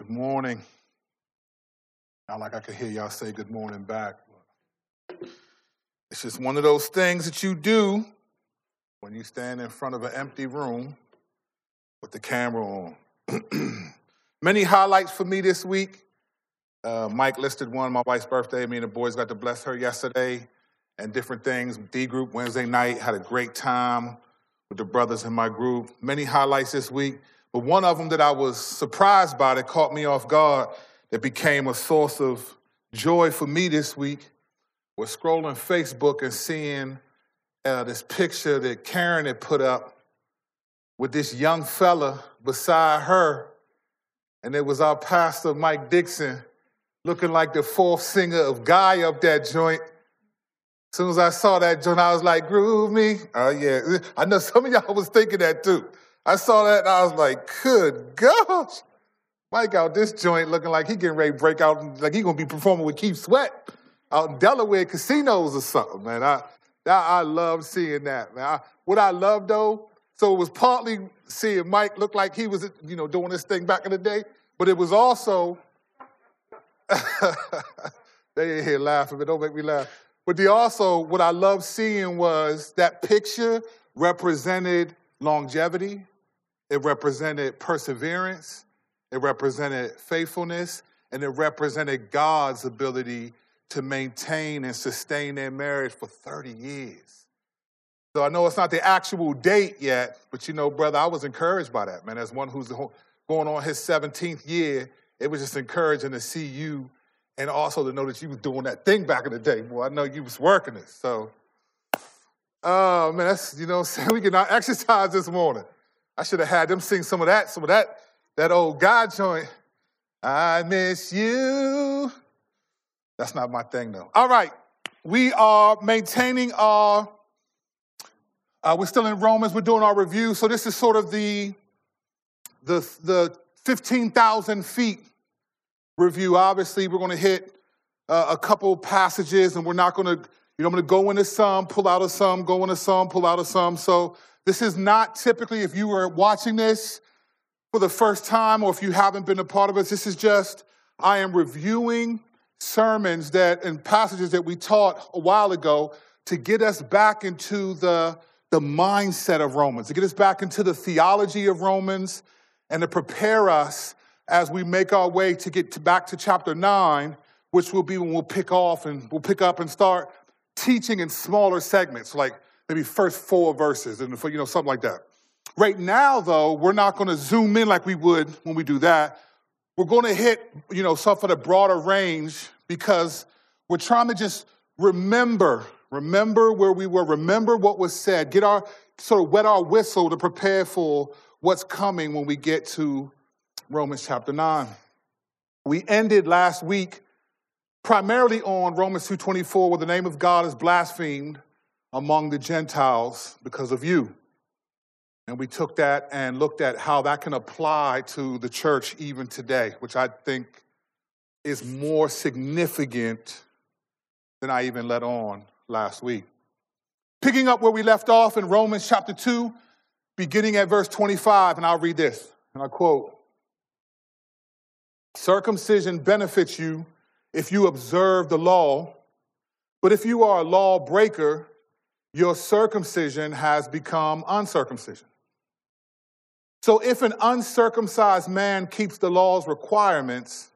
Good morning. Not like I could hear y'all say good morning back. It's just one of those things that you do when you stand in front of an empty room with the camera on. Many highlights for me this week. Uh, Mike listed one, my wife's birthday. Me and the boys got to bless her yesterday and different things. D group Wednesday night, had a great time with the brothers in my group. Many highlights this week. But one of them that I was surprised by that caught me off guard, that became a source of joy for me this week, was scrolling Facebook and seeing uh, this picture that Karen had put up with this young fella beside her. And it was our pastor, Mike Dixon, looking like the fourth singer of Guy up that joint. As soon as I saw that joint, I was like, groove me. Oh, yeah. I know some of y'all was thinking that too. I saw that and I was like, good gosh. Mike out this joint looking like he getting ready to break out, like he gonna be performing with Keith Sweat out in Delaware casinos or something, man. I I, love seeing that, man. I, what I love though, so it was partly seeing Mike look like he was, you know, doing this thing back in the day, but it was also they ain't here laughing, but don't make me laugh. But the also, what I love seeing was that picture represented longevity, it represented perseverance, it represented faithfulness, and it represented God's ability to maintain and sustain their marriage for 30 years. So I know it's not the actual date yet, but you know, brother, I was encouraged by that, man. As one who's going on his 17th year, it was just encouraging to see you and also to know that you was doing that thing back in the day. Boy, I know you was working it. So, oh man, that's you know, we can exercise this morning. I should have had them sing some of that, some of that, that old God joint. I miss you. That's not my thing though. All right, we are maintaining our. Uh, we're still in Romans. We're doing our review. So this is sort of the the the fifteen thousand feet review. Obviously, we're going to hit uh, a couple passages, and we're not going to. You know, I'm going to go into some, pull out of some, go into some, pull out of some. So this is not typically, if you were watching this for the first time or if you haven't been a part of us, this is just, I am reviewing sermons that and passages that we taught a while ago to get us back into the, the mindset of Romans, to get us back into the theology of Romans, and to prepare us as we make our way to get to back to chapter 9, which will be when we'll pick off and we'll pick up and start teaching in smaller segments, like maybe first four verses and you know something like that. Right now, though, we're not going to zoom in like we would when we do that. We're going to hit you know some of the broader range because we're trying to just remember, remember where we were, remember what was said, get our sort of wet our whistle to prepare for what's coming when we get to Romans chapter 9. We ended last week primarily on Romans 2:24 where the name of God is blasphemed among the Gentiles because of you. And we took that and looked at how that can apply to the church even today, which I think is more significant than I even let on last week. Picking up where we left off in Romans chapter 2, beginning at verse 25, and I'll read this, and I quote Circumcision benefits you if you observe the law, but if you are a lawbreaker, your circumcision has become uncircumcision. So if an uncircumcised man keeps the law's requirements,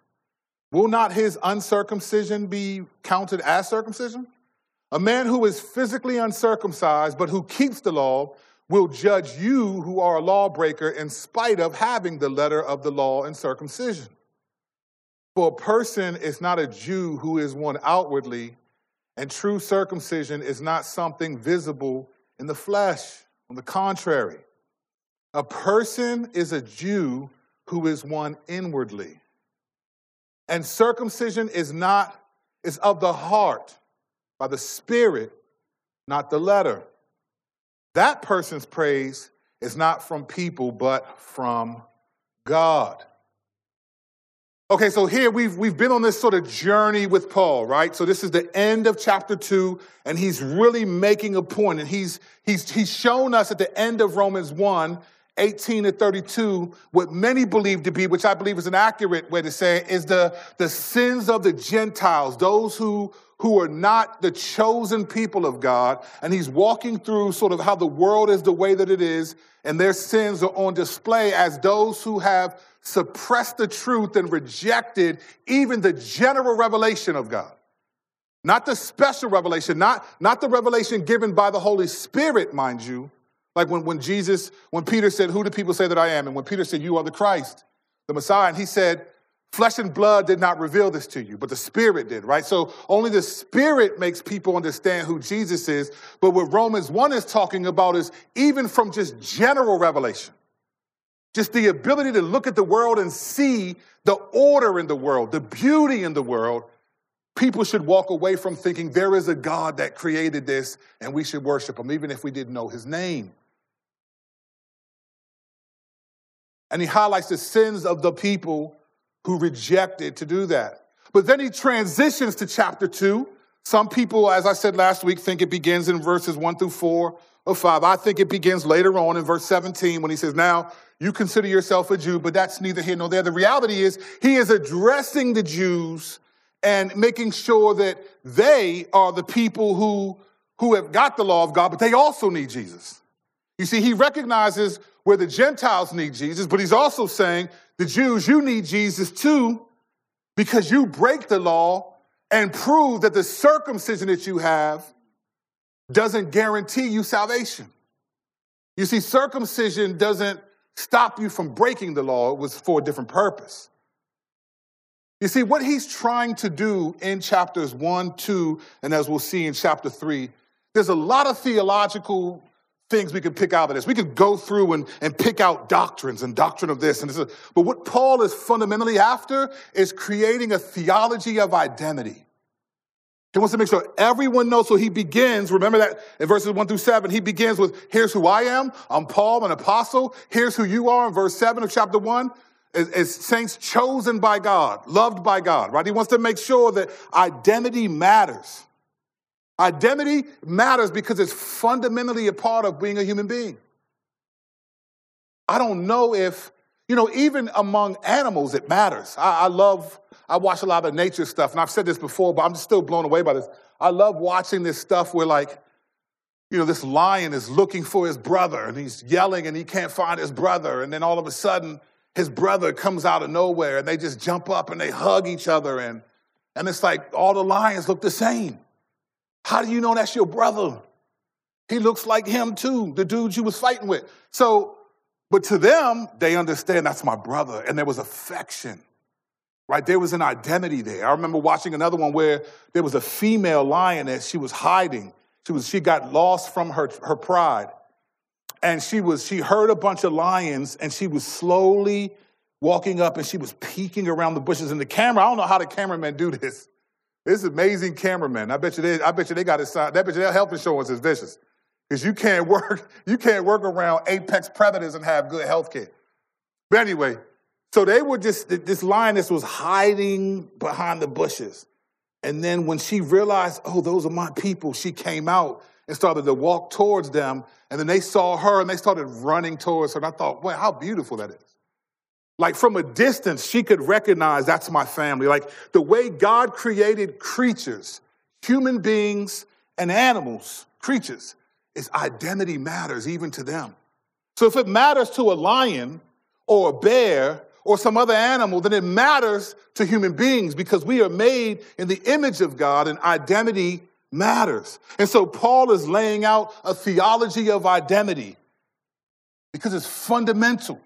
will not his uncircumcision be counted as circumcision? A man who is physically uncircumcised but who keeps the law will judge you who are a lawbreaker in spite of having the letter of the law and circumcision. For a person is not a Jew who is one outwardly, and true circumcision is not something visible in the flesh. On the contrary, a person is a Jew who is one inwardly. And circumcision is not, is of the heart, by the Spirit, not the letter. That person's praise is not from people, but from God. Okay, so here we've, we've been on this sort of journey with Paul, right? So this is the end of chapter two, and he's really making a point, and he's, he's, he's shown us at the end of Romans 1 18 to 32, what many believe to be, which I believe is an accurate way to say it, is the, the sins of the Gentiles, those who, who are not the chosen people of God. And he's walking through sort of how the world is the way that it is, and their sins are on display as those who have suppressed the truth and rejected even the general revelation of God. Not the special revelation, not, not the revelation given by the Holy Spirit, mind you. Like when, when Jesus, when Peter said, Who do people say that I am? And when Peter said, You are the Christ, the Messiah, and he said, Flesh and blood did not reveal this to you, but the Spirit did, right? So only the Spirit makes people understand who Jesus is. But what Romans 1 is talking about is even from just general revelation, just the ability to look at the world and see the order in the world, the beauty in the world, people should walk away from thinking there is a God that created this and we should worship him, even if we didn't know his name. And he highlights the sins of the people who rejected to do that. But then he transitions to chapter two. Some people, as I said last week, think it begins in verses one through four or five. I think it begins later on in verse 17 when he says, Now you consider yourself a Jew, but that's neither here nor there. The reality is, he is addressing the Jews and making sure that they are the people who, who have got the law of God, but they also need Jesus. You see, he recognizes where the Gentiles need Jesus, but he's also saying, the Jews, you need Jesus too, because you break the law and prove that the circumcision that you have doesn't guarantee you salvation. You see, circumcision doesn't stop you from breaking the law, it was for a different purpose. You see, what he's trying to do in chapters one, two, and as we'll see in chapter three, there's a lot of theological things we could pick out of this. We could go through and, and pick out doctrines and doctrine of this and this. But what Paul is fundamentally after is creating a theology of identity. He wants to make sure everyone knows. So he begins, remember that in verses one through seven, he begins with, here's who I am. I'm Paul, an apostle. Here's who you are in verse seven of chapter one as saints chosen by God, loved by God, right? He wants to make sure that identity matters. Identity matters because it's fundamentally a part of being a human being. I don't know if, you know, even among animals, it matters. I, I love, I watch a lot of nature stuff, and I've said this before, but I'm still blown away by this. I love watching this stuff where, like, you know, this lion is looking for his brother and he's yelling and he can't find his brother. And then all of a sudden, his brother comes out of nowhere and they just jump up and they hug each other and and it's like all the lions look the same. How do you know that's your brother? He looks like him too, the dude you was fighting with. So, but to them, they understand that's my brother, and there was affection, right? There was an identity there. I remember watching another one where there was a female lioness. She was hiding. She was she got lost from her her pride, and she was she heard a bunch of lions and she was slowly walking up and she was peeking around the bushes in the camera i don't know how the cameraman do this this is amazing cameraman i bet you they i bet you they got it signed. i bet you their health insurance is vicious because you can't work you can't work around apex predators and have good health care but anyway so they were just this lioness was hiding behind the bushes and then when she realized oh those are my people she came out and started to walk towards them. And then they saw her and they started running towards her. And I thought, well, how beautiful that is. Like from a distance, she could recognize that's my family. Like the way God created creatures, human beings and animals, creatures, is identity matters even to them. So if it matters to a lion or a bear or some other animal, then it matters to human beings because we are made in the image of God and identity matters. And so Paul is laying out a theology of identity because it's fundamental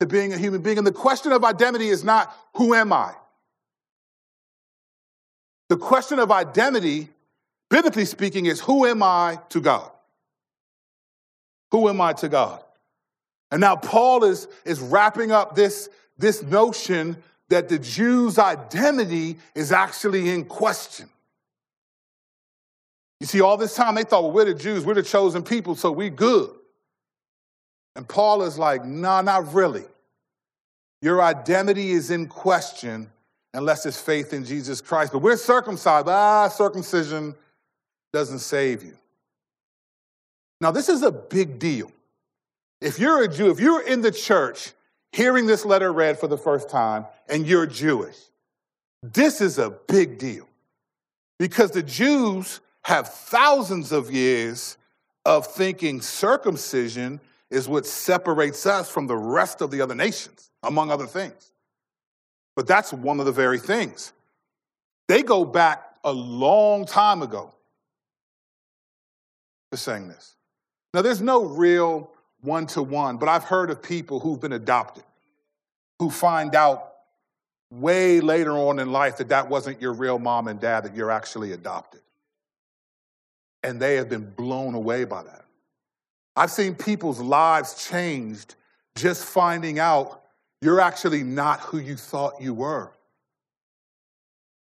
to being a human being. And the question of identity is not, who am I? The question of identity, biblically speaking, is who am I to God? Who am I to God? And now Paul is, is wrapping up this, this notion that the Jews' identity is actually in question. You see, all this time they thought, well, we're the Jews, we're the chosen people, so we good. And Paul is like, no, nah, not really. Your identity is in question unless it's faith in Jesus Christ. But we're circumcised. Ah, circumcision doesn't save you. Now, this is a big deal If you're a Jew, if you're in the church hearing this letter read for the first time and you're Jewish, this is a big deal because the Jews have thousands of years of thinking circumcision is what separates us from the rest of the other nations, among other things. But that's one of the very things. They go back a long time ago to saying this. Now, there's no real one to one, but I've heard of people who've been adopted who find out way later on in life that that wasn't your real mom and dad, that you're actually adopted. And they have been blown away by that. I've seen people's lives changed just finding out you're actually not who you thought you were.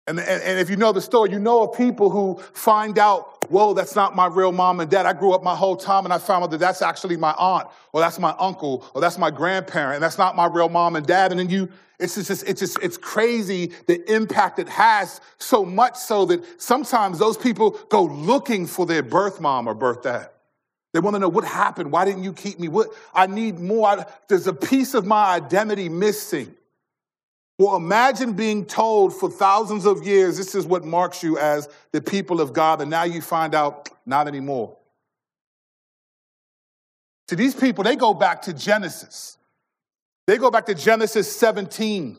And, and, and, if you know the story, you know of people who find out, whoa, that's not my real mom and dad. I grew up my whole time and I found out that that's actually my aunt, or that's my uncle, or that's my grandparent, and that's not my real mom and dad. And then you, it's just, it's just, it's crazy the impact it has so much so that sometimes those people go looking for their birth mom or birth dad. They want to know what happened. Why didn't you keep me? What I need more. I, there's a piece of my identity missing. Well, imagine being told for thousands of years this is what marks you as the people of God, and now you find out not anymore. To these people, they go back to Genesis. They go back to Genesis 17.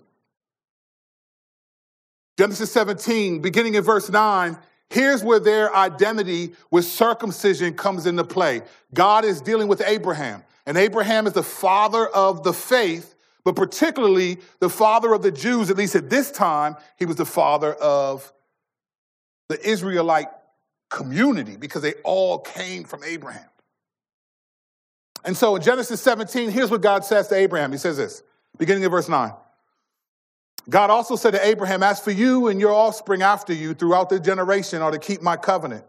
Genesis 17, beginning in verse 9, here's where their identity with circumcision comes into play. God is dealing with Abraham, and Abraham is the father of the faith but particularly the father of the Jews, at least at this time, he was the father of the Israelite community because they all came from Abraham. And so in Genesis 17, here's what God says to Abraham. He says this, beginning of verse 9. God also said to Abraham, As for you and your offspring after you throughout the generation are to keep my covenant.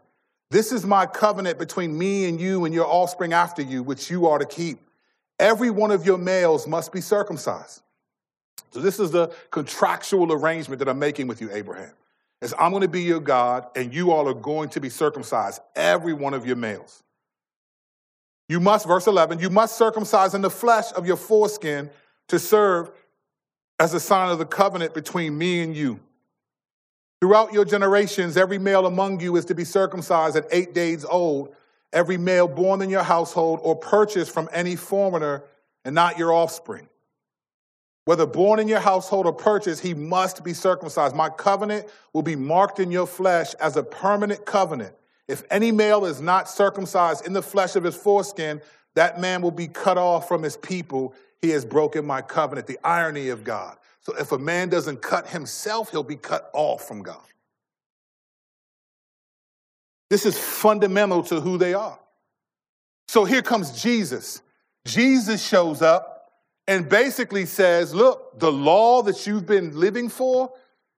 This is my covenant between me and you and your offspring after you, which you are to keep. Every one of your males must be circumcised. So, this is the contractual arrangement that I'm making with you, Abraham. Is I'm going to be your God, and you all are going to be circumcised, every one of your males. You must, verse 11, you must circumcise in the flesh of your foreskin to serve as a sign of the covenant between me and you. Throughout your generations, every male among you is to be circumcised at eight days old every male born in your household or purchased from any foreigner and not your offspring. Whether born in your household or purchased, he must be circumcised. My covenant will be marked in your flesh as a permanent covenant. If any male is not circumcised in the flesh of his foreskin, that man will be cut off from his people. He has broken my covenant. The irony of God. So if a man doesn't cut himself, he'll be cut off from God. This is fundamental to who they are. So here comes Jesus. Jesus shows up and basically says, Look, the law that you've been living for,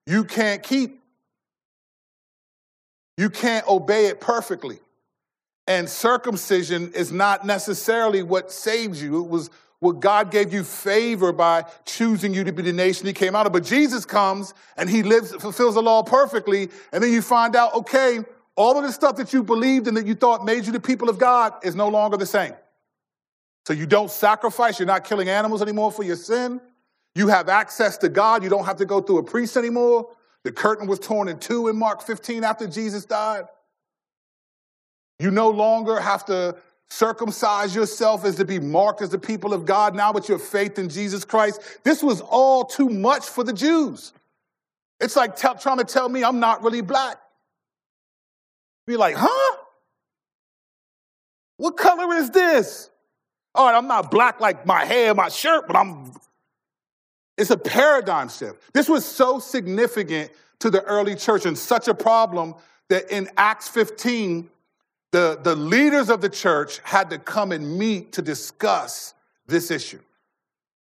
you can't keep. You can't obey it perfectly. And circumcision is not necessarily what saves you. It was what God gave you favor by choosing you to be the nation he came out of. But Jesus comes and he lives, fulfills the law perfectly. And then you find out, okay, all of the stuff that you believed and that you thought made you the people of God is no longer the same. So you don't sacrifice, you're not killing animals anymore for your sin. You have access to God, you don't have to go through a priest anymore. The curtain was torn in two in Mark 15 after Jesus died. You no longer have to circumcise yourself as to be marked as the people of God now with your faith in Jesus Christ. This was all too much for the Jews. It's like t- trying to tell me I'm not really black. Be like, huh? What color is this? All right, I'm not black like my hair, my shirt, but I'm. It's a paradigm shift. This was so significant to the early church and such a problem that in Acts 15, the, the leaders of the church had to come and meet to discuss this issue.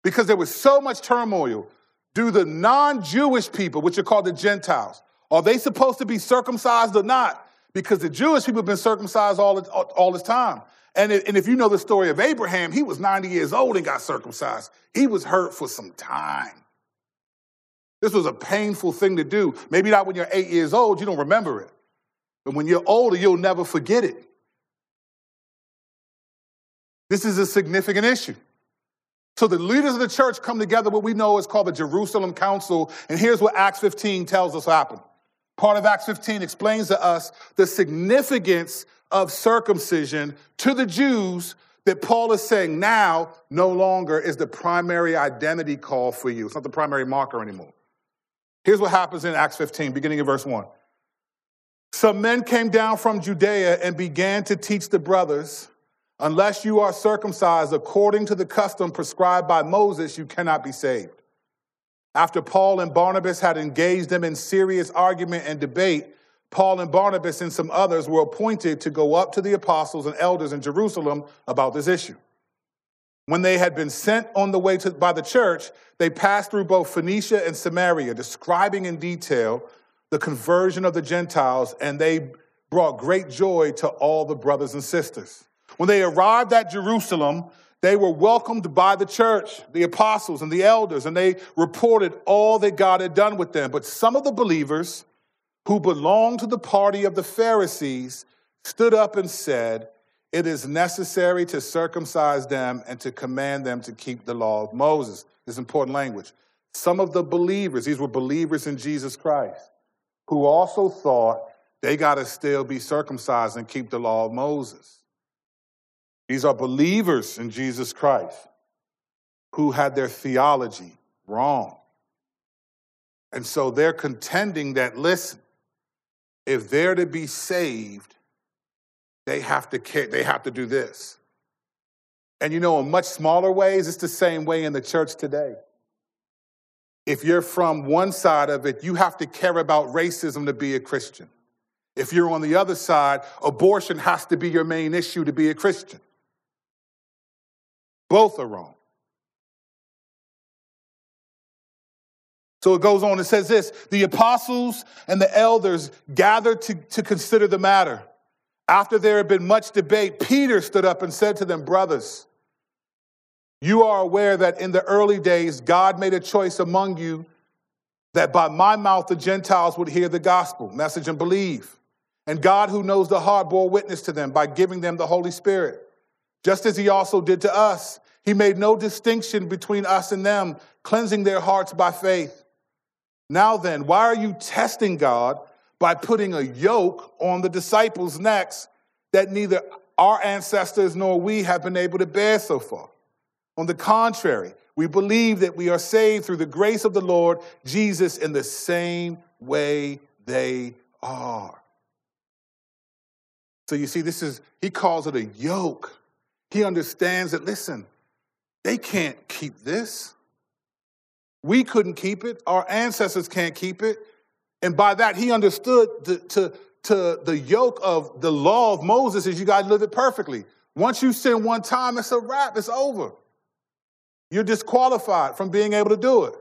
Because there was so much turmoil. Do the non Jewish people, which are called the Gentiles, are they supposed to be circumcised or not? because the Jewish people have been circumcised all, all this time. And, it, and if you know the story of Abraham, he was 90 years old and got circumcised. He was hurt for some time. This was a painful thing to do. Maybe not when you're eight years old, you don't remember it. But when you're older, you'll never forget it. This is a significant issue. So the leaders of the church come together, what we know is called the Jerusalem Council, and here's what Acts 15 tells us happened. Part of Acts 15 explains to us the significance of circumcision to the Jews that Paul is saying now no longer is the primary identity call for you. It's not the primary marker anymore. Here's what happens in Acts 15, beginning of verse 1. Some men came down from Judea and began to teach the brothers Unless you are circumcised according to the custom prescribed by Moses, you cannot be saved. After Paul and Barnabas had engaged them in serious argument and debate, Paul and Barnabas and some others were appointed to go up to the apostles and elders in Jerusalem about this issue. When they had been sent on the way to, by the church, they passed through both Phoenicia and Samaria, describing in detail the conversion of the Gentiles, and they brought great joy to all the brothers and sisters. When they arrived at Jerusalem, they were welcomed by the church, the apostles, and the elders, and they reported all that God had done with them. But some of the believers who belonged to the party of the Pharisees stood up and said, It is necessary to circumcise them and to command them to keep the law of Moses. This important language. Some of the believers, these were believers in Jesus Christ, who also thought they got to still be circumcised and keep the law of Moses. These are believers in Jesus Christ who had their theology wrong. And so they're contending that, listen, if they're to be saved, they have to, they have to do this. And you know, in much smaller ways, it's the same way in the church today. If you're from one side of it, you have to care about racism to be a Christian. If you're on the other side, abortion has to be your main issue to be a Christian. Both are wrong. So it goes on, it says this the apostles and the elders gathered to, to consider the matter. After there had been much debate, Peter stood up and said to them, Brothers, you are aware that in the early days, God made a choice among you that by my mouth the Gentiles would hear the gospel, message, and believe. And God, who knows the heart, bore witness to them by giving them the Holy Spirit just as he also did to us. He made no distinction between us and them, cleansing their hearts by faith. Now then, why are you testing God by putting a yoke on the disciples' necks that neither our ancestors nor we have been able to bear so far? On the contrary, we believe that we are saved through the grace of the Lord Jesus in the same way they are. So you see, this is, he calls it a yoke. He understands that, listen, they can't keep this. We couldn't keep it. Our ancestors can't keep it. And by that, he understood the, to, to the yoke of the law of Moses is you got to live it perfectly. Once you sin one time, it's a wrap, it's over. You're disqualified from being able to do it.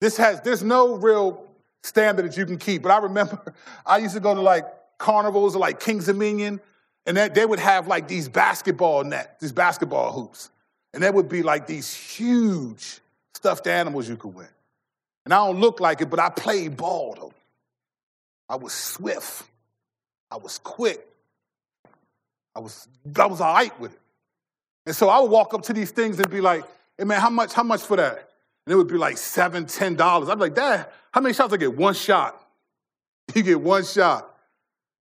This has, there's no real standard that you can keep. But I remember I used to go to like carnivals or like Kings Dominion, and that they would have like these basketball net, these basketball hoops. And there would be like these huge stuffed animals you could win. And I don't look like it, but I played ball though. I was swift. I was quick. I was, I was all right with it. And so I would walk up to these things and be like, hey man, how much, how much for that? And it would be like seven, ten dollars. I'd be like, Dad, how many shots I get? One shot. You get one shot.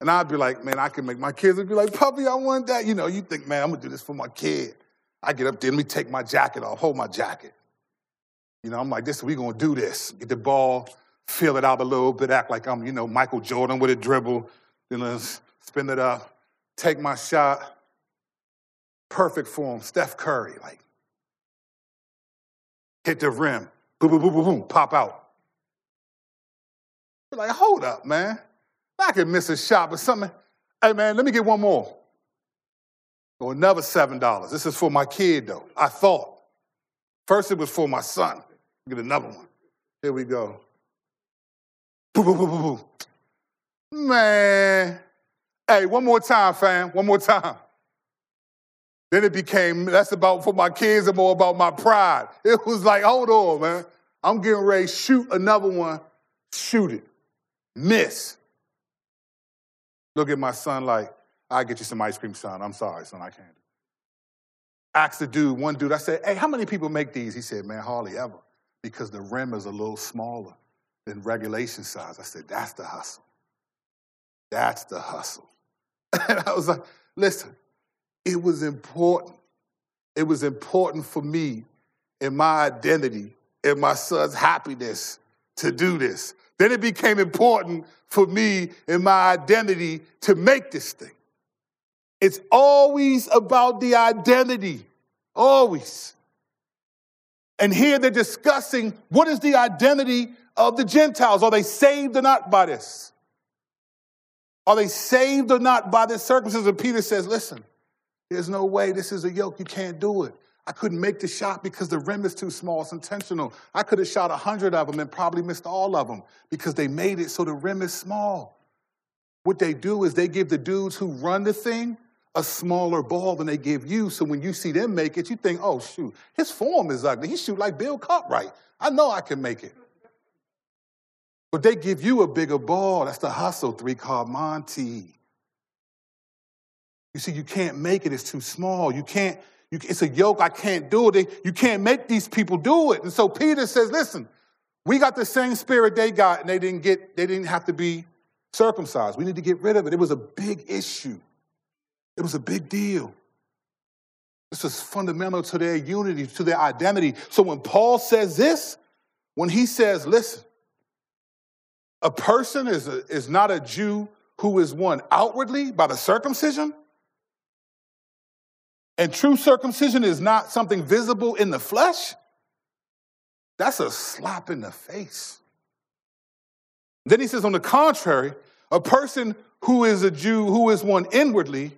And I'd be like, man, I can make my kids would be like, puppy, I want that. You know, you think, man, I'm gonna do this for my kid. I get up there, let me take my jacket off, hold my jacket. You know, I'm like, this, we gonna do this. Get the ball, feel it out a little bit, act like I'm, you know, Michael Jordan with a dribble, then let's spin it up, take my shot. Perfect form, Steph Curry, like hit the rim, boom, boom, boom, boom, boom, pop out. You're like, hold up, man. I could miss a shot, but something, hey man, let me get one more. Or another $7. This is for my kid, though. I thought. First, it was for my son. Get another one. Here we go. Boom, boom, boom, boom, boom. Man. Hey, one more time, fam. One more time. Then it became less about for my kids and more about my pride. It was like, hold on, man. I'm getting ready shoot another one. Shoot it. Miss. Look at my son like, I'll get you some ice cream, son. I'm sorry, son, I can't. asked the dude, one dude, I said, hey, how many people make these? He said, man, hardly ever, because the rim is a little smaller than regulation size. I said, that's the hustle. That's the hustle. and I was like, listen, it was important. It was important for me in my identity, in my son's happiness to do this. Then it became important for me in my identity to make this thing. It's always about the identity, always. And here they're discussing what is the identity of the Gentiles? Are they saved or not by this? Are they saved or not by this circumcision? Peter says, listen, there's no way this is a yoke. You can't do it. I couldn't make the shot because the rim is too small. It's intentional. I could have shot a 100 of them and probably missed all of them because they made it so the rim is small. What they do is they give the dudes who run the thing a smaller ball than they give you. So when you see them make it, you think, oh, shoot, his form is ugly. He shoot like Bill Cartwright. I know I can make it. But they give you a bigger ball. That's the hustle, three card Monty. You see, you can't make it, it's too small. You can't, you, it's a yoke, I can't do it. You can't make these people do it. And so Peter says, listen, we got the same spirit they got, and they didn't get, they didn't have to be circumcised. We need to get rid of it. It was a big issue. It was a big deal. This is fundamental to their unity, to their identity. So when Paul says this, when he says, listen, a person is, a, is not a Jew who is one outwardly by the circumcision. And true circumcision is not something visible in the flesh. That's a slap in the face. Then he says, on the contrary, a person who is a Jew who is one inwardly,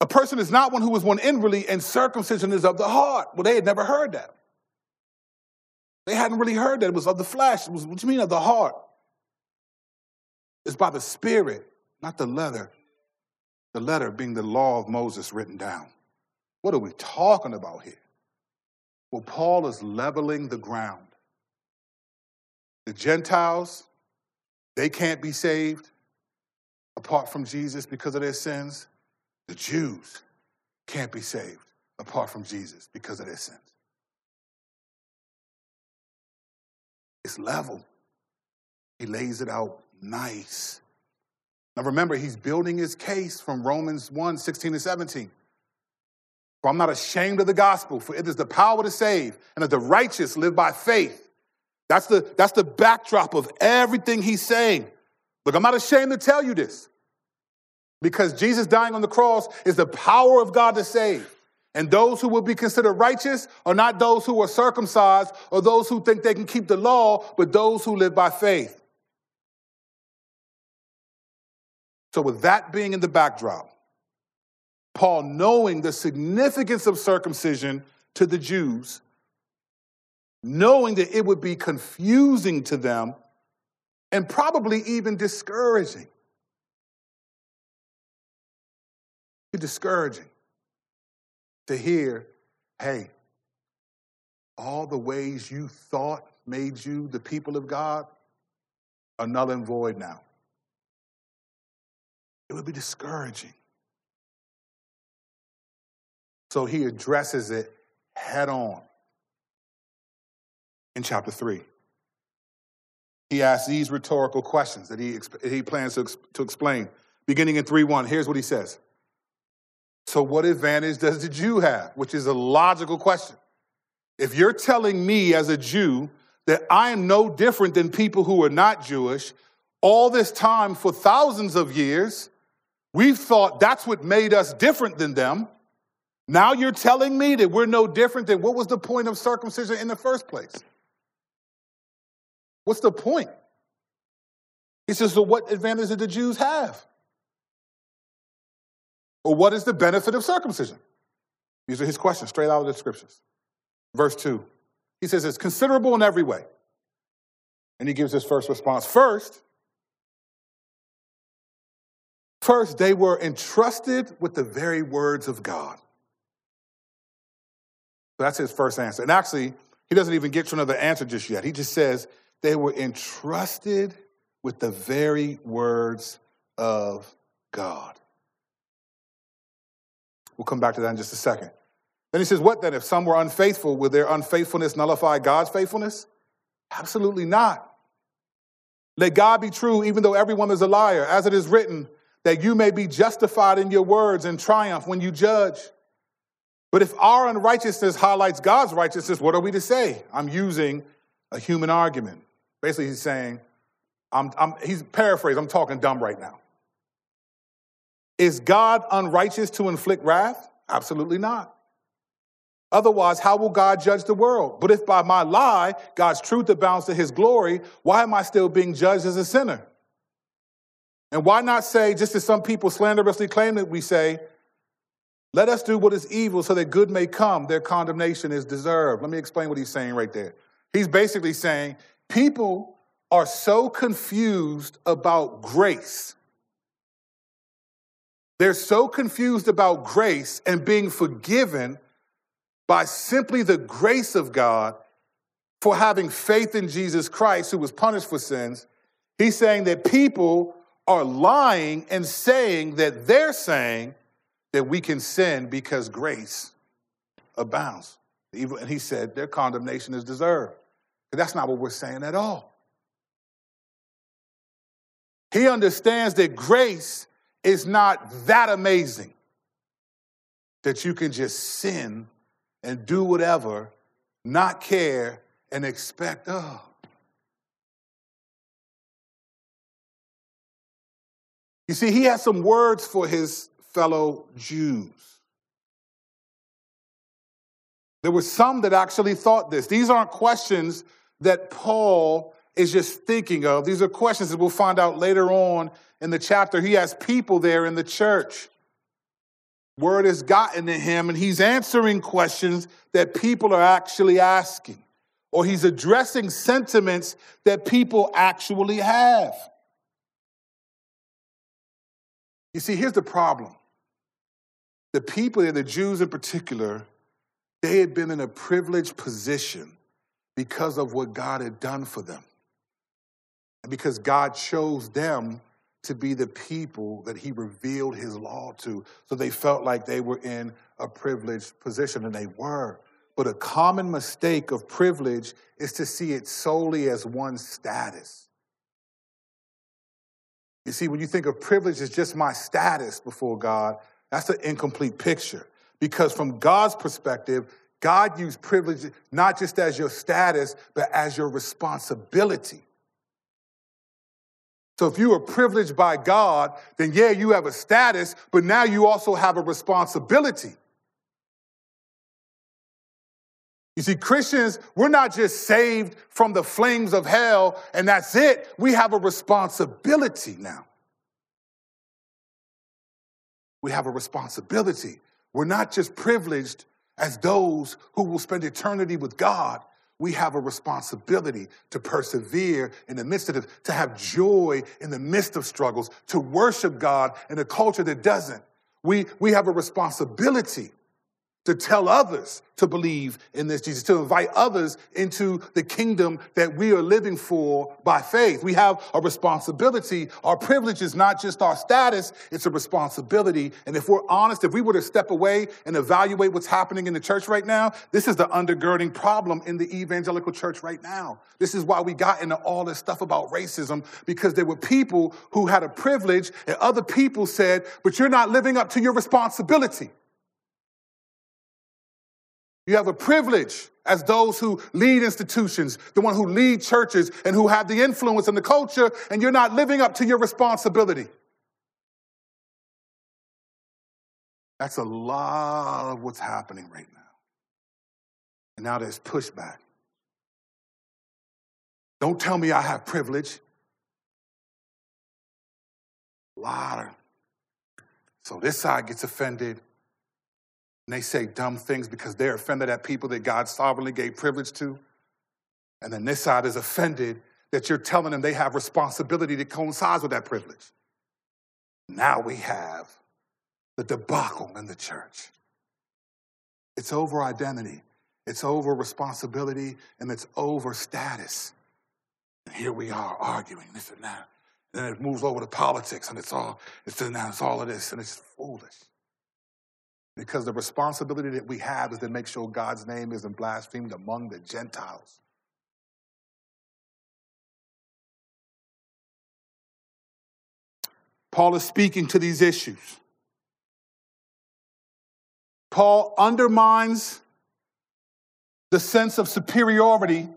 a person is not one who is one inwardly, and circumcision is of the heart. Well, they had never heard that. They hadn't really heard that. It was of the flesh. It was, what do you mean of the heart? It's by the spirit, not the letter. The letter being the law of Moses written down. What are we talking about here? Well, Paul is leveling the ground. The Gentiles, they can't be saved apart from Jesus because of their sins. The Jews can't be saved apart from Jesus because of their sins. It's level. He lays it out nice. Now remember, he's building his case from Romans 1 16 and 17. For I'm not ashamed of the gospel, for it is the power to save, and that the righteous live by faith. That's the, that's the backdrop of everything he's saying. Look, I'm not ashamed to tell you this because Jesus dying on the cross is the power of God to save. And those who will be considered righteous are not those who are circumcised or those who think they can keep the law, but those who live by faith. So, with that being in the backdrop, Paul, knowing the significance of circumcision to the Jews, knowing that it would be confusing to them and probably even discouraging. Discouraging to hear, hey, all the ways you thought made you the people of God are null and void now. It would be discouraging. So he addresses it head on in chapter 3. He asks these rhetorical questions that he, he plans to, to explain. Beginning in 3 1, here's what he says so, what advantage does the Jew have? Which is a logical question. If you're telling me as a Jew that I am no different than people who are not Jewish, all this time for thousands of years, we've thought that's what made us different than them. Now you're telling me that we're no different than what was the point of circumcision in the first place? What's the point? He says, so what advantage did the Jews have? Or what is the benefit of circumcision? These are his questions straight out of the scriptures. Verse 2. He says it's considerable in every way. And he gives his first response. First, first, they were entrusted with the very words of God. That's his first answer. And actually, he doesn't even get to another answer just yet. He just says they were entrusted with the very words of God. We'll come back to that in just a second. Then he says, What then? If some were unfaithful, will their unfaithfulness nullify God's faithfulness? Absolutely not. Let God be true, even though everyone is a liar, as it is written, that you may be justified in your words and triumph when you judge. But if our unrighteousness highlights God's righteousness, what are we to say? I'm using a human argument. Basically, he's saying, I'm, I'm, he's paraphrased, I'm talking dumb right now. Is God unrighteous to inflict wrath? Absolutely not. Otherwise, how will God judge the world? But if by my lie, God's truth abounds to his glory, why am I still being judged as a sinner? And why not say, just as some people slanderously claim that we say, let us do what is evil so that good may come, their condemnation is deserved. Let me explain what he's saying right there. He's basically saying people are so confused about grace. They're so confused about grace and being forgiven by simply the grace of God for having faith in Jesus Christ, who was punished for sins. He's saying that people are lying and saying that they're saying that we can sin because grace abounds. And he said their condemnation is deserved. But that's not what we're saying at all. He understands that grace is not that amazing that you can just sin and do whatever, not care, and expect, oh. You see, he has some words for his fellow Jews. There were some that actually thought this. These aren't questions that Paul is just thinking of. These are questions that we'll find out later on in the chapter. He has people there in the church. Word has gotten to him, and he's answering questions that people are actually asking, or he's addressing sentiments that people actually have. You see, here's the problem the people, and the Jews in particular, they had been in a privileged position because of what God had done for them. And because God chose them to be the people that he revealed his law to. So they felt like they were in a privileged position, and they were. But a common mistake of privilege is to see it solely as one status. You see, when you think of privilege as just my status before God, that's an incomplete picture. Because from God's perspective, God used privilege not just as your status, but as your responsibility. So if you are privileged by God, then yeah, you have a status, but now you also have a responsibility. You see, Christians, we're not just saved from the flames of hell and that's it. We have a responsibility now. We have a responsibility. We're not just privileged as those who will spend eternity with God, we have a responsibility to persevere in the midst of it, to have joy in the midst of struggles, to worship God in a culture that doesn't. We, we have a responsibility to tell others to believe in this Jesus, to invite others into the kingdom that we are living for by faith. We have a responsibility. Our privilege is not just our status, it's a responsibility. And if we're honest, if we were to step away and evaluate what's happening in the church right now, this is the undergirding problem in the evangelical church right now. This is why we got into all this stuff about racism, because there were people who had a privilege and other people said, but you're not living up to your responsibility. You have a privilege as those who lead institutions, the one who lead churches and who have the influence in the culture, and you're not living up to your responsibility. That's a lot of what's happening right now. And now there's pushback. Don't tell me I have privilege. A lot of. So this side gets offended and they say dumb things because they're offended at people that God sovereignly gave privilege to. And then this side is offended that you're telling them they have responsibility that coincides with that privilege. Now we have the debacle in the church. It's over identity, it's over responsibility, and it's over status. And here we are arguing this and that. And then it moves over to politics, and it's all it's now it's all of this, and it's foolish. Because the responsibility that we have is to make sure God's name isn't blasphemed among the Gentiles. Paul is speaking to these issues. Paul undermines the sense of superiority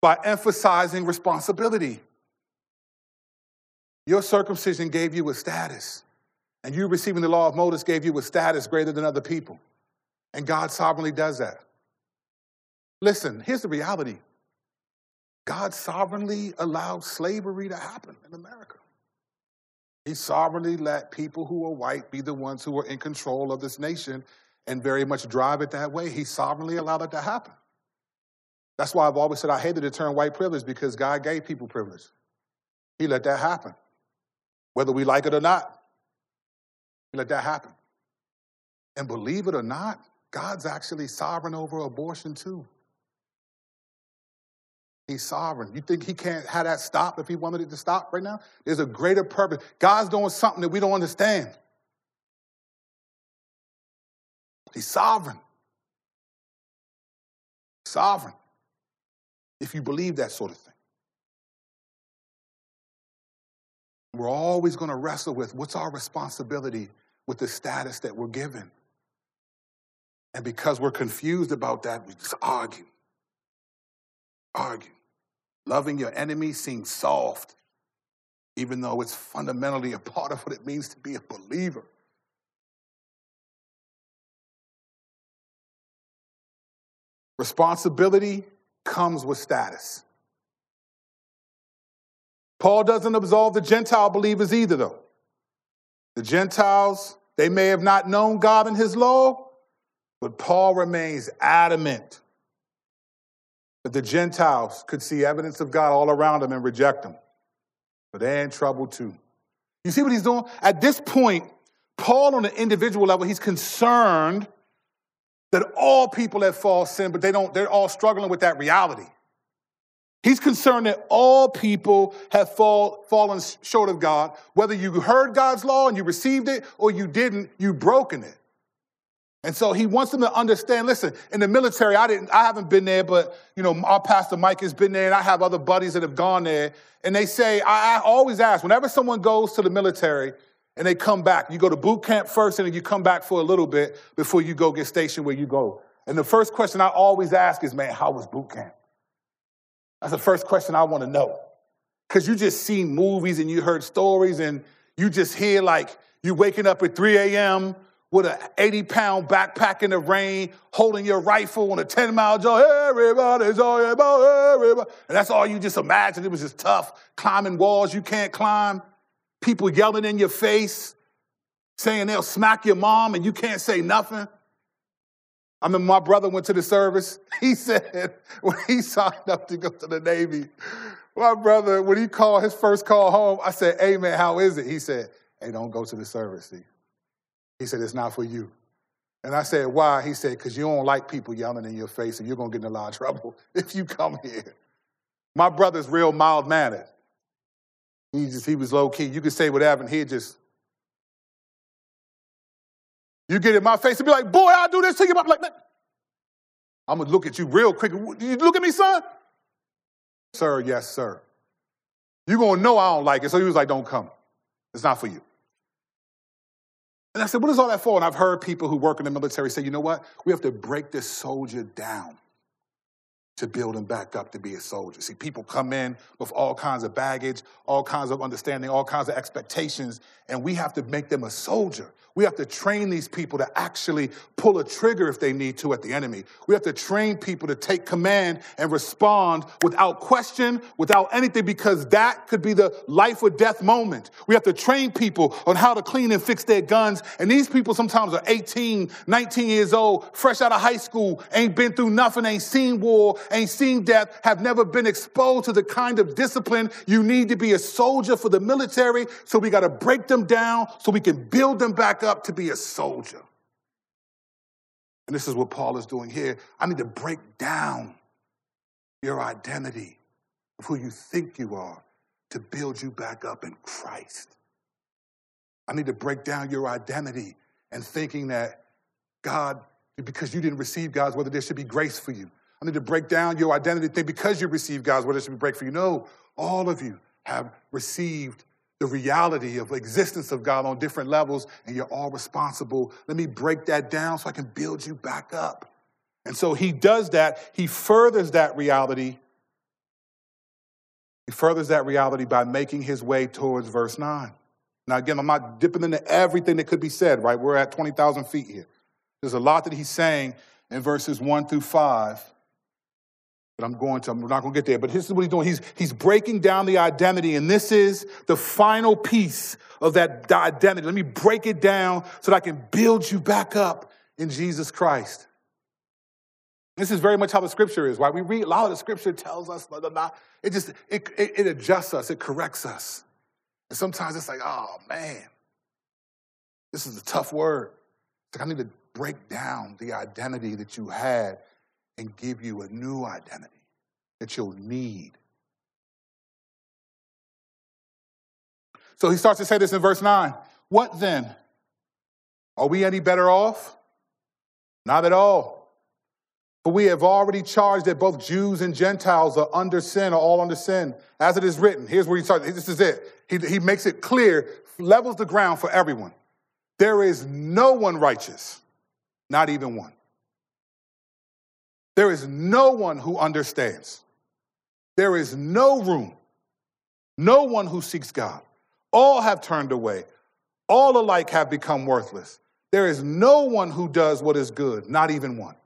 by emphasizing responsibility. Your circumcision gave you a status, and you receiving the law of Moses gave you a status greater than other people. And God sovereignly does that. Listen, here's the reality God sovereignly allowed slavery to happen in America. He sovereignly let people who are white be the ones who are in control of this nation and very much drive it that way. He sovereignly allowed it to happen. That's why I've always said I hated the term white privilege because God gave people privilege. He let that happen. Whether we like it or not, Let that happen. And believe it or not, God's actually sovereign over abortion too. He's sovereign. You think he can't have that stop if he wanted it to stop right now? There's a greater purpose. God's doing something that we don't understand. He's sovereign. Sovereign. If you believe that sort of thing. We're always going to wrestle with what's our responsibility with the status that we're given. And because we're confused about that, we just argue. Argue. Loving your enemy seems soft, even though it's fundamentally a part of what it means to be a believer. Responsibility comes with status. Paul doesn't absolve the Gentile believers either, though. The Gentiles, they may have not known God and his law, but Paul remains adamant that the Gentiles could see evidence of God all around them and reject them. But they're in trouble too. You see what he's doing? At this point, Paul, on an individual level, he's concerned that all people have fallen sin, but they don't, they're all struggling with that reality. He's concerned that all people have fall, fallen short of God. Whether you heard God's law and you received it or you didn't, you've broken it. And so he wants them to understand, listen, in the military, I didn't, I haven't been there, but you know, our pastor Mike has been there, and I have other buddies that have gone there. And they say, I, I always ask, whenever someone goes to the military and they come back, you go to boot camp first and then you come back for a little bit before you go get stationed where you go. And the first question I always ask is, man, how was boot camp? That's the first question I want to know. Because you just see movies and you heard stories and you just hear like you waking up at 3 a.m with an 80 pound backpack in the rain, holding your rifle on a 10 mile jog. Everybody's all about everybody. And that's all you just imagine. It was just tough. Climbing walls you can't climb, people yelling in your face, saying they'll smack your mom and you can't say nothing. I remember my brother went to the service. He said, when he signed up to go to the Navy, my brother, when he called his first call home, I said, Hey man, how is it? He said, Hey, don't go to the service. See, he said, It's not for you. And I said, Why? He said, Because you don't like people yelling in your face and you're going to get in a lot of trouble if you come here. My brother's real mild mannered. He just he was low key. You could say whatever, and he'd just you get in my face and be like, boy, I'll do this to you. I'm like, I'm gonna look at you real quick. You look at me, son? Sir, yes, sir. You're gonna know I don't like it. So he was like, don't come. It's not for you. And I said, What is all that for? And I've heard people who work in the military say, You know what? We have to break this soldier down to build him back up to be a soldier. See, people come in with all kinds of baggage, all kinds of understanding, all kinds of expectations, and we have to make them a soldier. We have to train these people to actually pull a trigger if they need to at the enemy. We have to train people to take command and respond without question, without anything, because that could be the life or death moment. We have to train people on how to clean and fix their guns. And these people sometimes are 18, 19 years old, fresh out of high school, ain't been through nothing, ain't seen war, ain't seen death, have never been exposed to the kind of discipline you need to be a soldier for the military. So we got to break them down so we can build them back up to be a soldier. And this is what Paul is doing here. I need to break down your identity of who you think you are to build you back up in Christ. I need to break down your identity and thinking that God because you didn't receive God's whether there should be grace for you. I need to break down your identity thing because you received God's word. It should be break for you. No, all of you have received the reality of existence of God on different levels, and you're all responsible. Let me break that down so I can build you back up. And so he does that. He furthers that reality. He furthers that reality by making his way towards verse 9. Now, again, I'm not dipping into everything that could be said, right? We're at 20,000 feet here. There's a lot that he's saying in verses 1 through 5. I'm going to, I'm not going to get there. But this is what he's doing. He's, he's breaking down the identity, and this is the final piece of that identity. Let me break it down so that I can build you back up in Jesus Christ. This is very much how the scripture is, right? We read a lot of the scripture tells us, blah, blah, blah. it just, it, it, it adjusts us, it corrects us. And sometimes it's like, oh man, this is a tough word. Like I need to break down the identity that you had and give you a new identity that you'll need. So he starts to say this in verse 9. What then? Are we any better off? Not at all. For we have already charged that both Jews and Gentiles are under sin, are all under sin, as it is written. Here's where he starts. This is it. He, he makes it clear, levels the ground for everyone. There is no one righteous, not even one. There is no one who understands. There is no room, no one who seeks God. All have turned away. All alike have become worthless. There is no one who does what is good, not even one.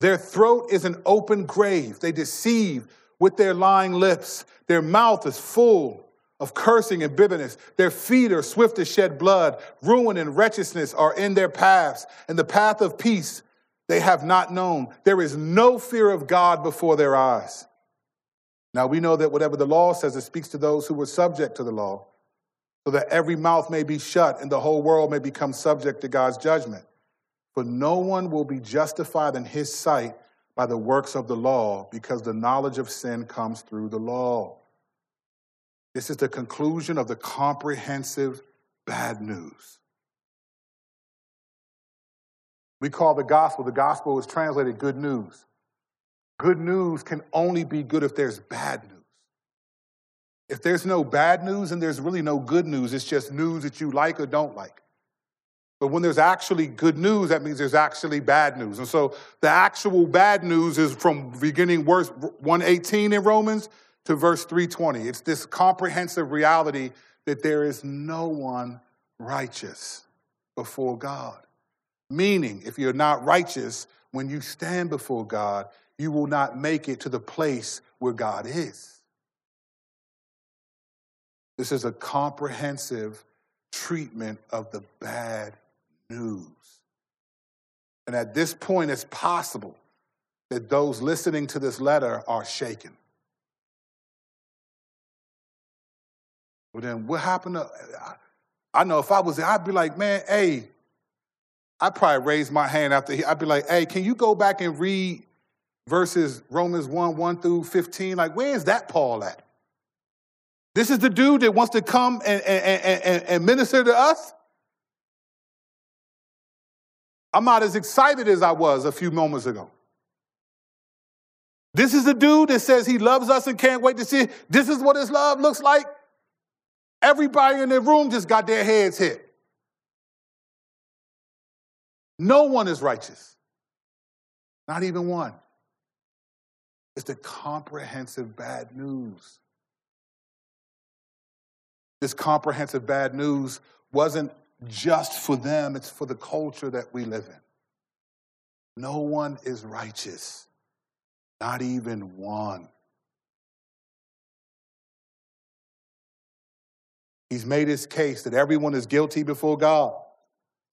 Their throat is an open grave. They deceive with their lying lips. Their mouth is full of cursing and bitterness. Their feet are swift to shed blood. Ruin and wretchedness are in their paths, and the path of peace they have not known. There is no fear of God before their eyes. Now we know that whatever the law says, it speaks to those who were subject to the law, so that every mouth may be shut and the whole world may become subject to God's judgment. For no one will be justified in his sight by the works of the law, because the knowledge of sin comes through the law. This is the conclusion of the comprehensive bad news. We call the gospel, the gospel is translated good news. Good news can only be good if there's bad news. If there's no bad news and there's really no good news, it's just news that you like or don't like. But when there's actually good news, that means there's actually bad news. And so the actual bad news is from beginning verse 118 in Romans to verse 320. It's this comprehensive reality that there is no one righteous before God. Meaning, if you're not righteous, when you stand before God, you will not make it to the place where God is. This is a comprehensive treatment of the bad news. And at this point, it's possible that those listening to this letter are shaken. Well, then what happened to, I know if I was there, I'd be like, man, hey, I'd probably raise my hand after he, I'd be like, hey, can you go back and read verses Romans 1, 1 through 15? Like, where is that Paul at? This is the dude that wants to come and, and, and, and minister to us? I'm not as excited as I was a few moments ago. This is the dude that says he loves us and can't wait to see it. This is what his love looks like. Everybody in the room just got their heads hit. No one is righteous, not even one. It's the comprehensive bad news. This comprehensive bad news wasn't just for them, it's for the culture that we live in. No one is righteous, not even one. He's made his case that everyone is guilty before God.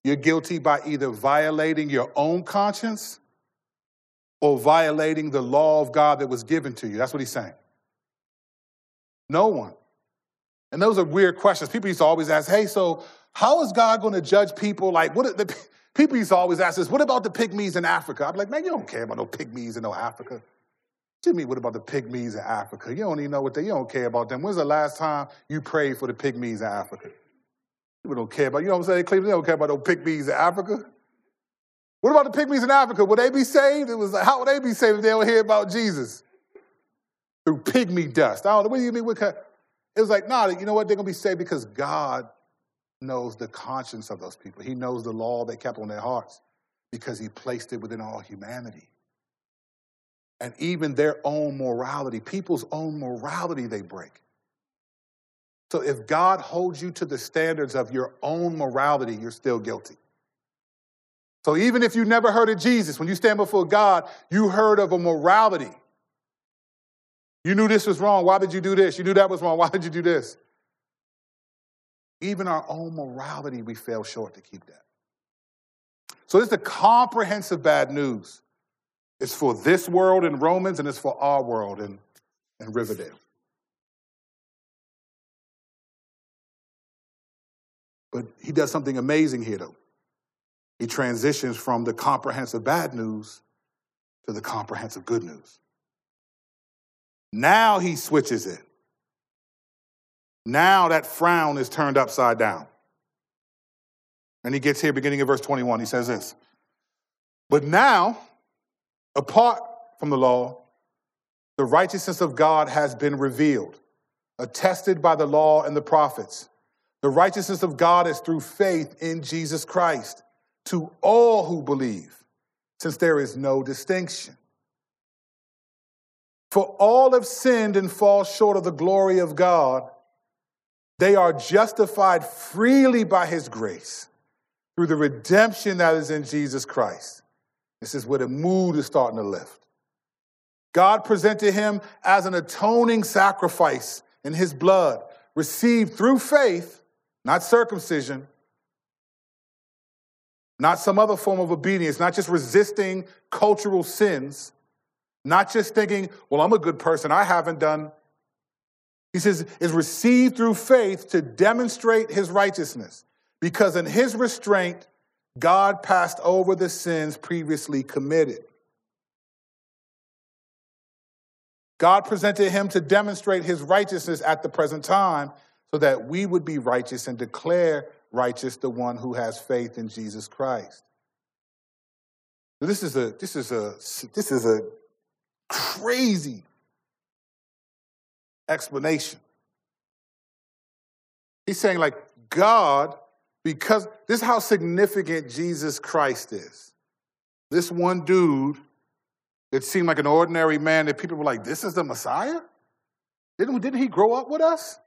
You're guilty by either violating your own conscience or violating the law of God that was given to you. That's what he's saying. No one. And those are weird questions. People used to always ask, hey, so how is God going to judge people? Like, what the people used to always ask this, what about the pygmies in Africa? I'm like, man, you don't care about no pygmies in no Africa. Jimmy, what about the pygmies in Africa? You don't even know what they, you don't care about them. When's the last time you prayed for the pygmies in Africa? People don't care about, you know what I'm saying, Cleveland? They don't care about no pygmies in Africa. What about the pygmies in Africa? Would they be saved? It was like, how would they be saved if they don't hear about Jesus? Through pygmy dust. I don't know. What do you mean? What kind? It was like, nah, you know what? They're going to be saved because God knows the conscience of those people. He knows the law they kept on their hearts because He placed it within all humanity. And even their own morality, people's own morality, they break. So if God holds you to the standards of your own morality, you're still guilty. So even if you never heard of Jesus, when you stand before God, you heard of a morality. You knew this was wrong. Why did you do this? You knew that was wrong. Why did you do this? Even our own morality, we fail short to keep that. So it's the comprehensive bad news. It's for this world in Romans and it's for our world in, in Riverdale. But he does something amazing here, though. He transitions from the comprehensive bad news to the comprehensive good news. Now he switches it. Now that frown is turned upside down. And he gets here beginning of verse 21. He says this But now, apart from the law, the righteousness of God has been revealed, attested by the law and the prophets. The righteousness of God is through faith in Jesus Christ to all who believe, since there is no distinction. For all have sinned and fall short of the glory of God. They are justified freely by his grace through the redemption that is in Jesus Christ. This is where the mood is starting to lift. God presented him as an atoning sacrifice in his blood, received through faith, not circumcision, not some other form of obedience, not just resisting cultural sins, not just thinking, well, I'm a good person, I haven't done. He says, is received through faith to demonstrate his righteousness, because in his restraint, God passed over the sins previously committed. God presented him to demonstrate his righteousness at the present time so that we would be righteous and declare righteous the one who has faith in Jesus Christ. This is a this is a this is a crazy explanation. He's saying like God because this is how significant Jesus Christ is. This one dude that seemed like an ordinary man that people were like, this is the Messiah? Didn't, didn't he grow up with us?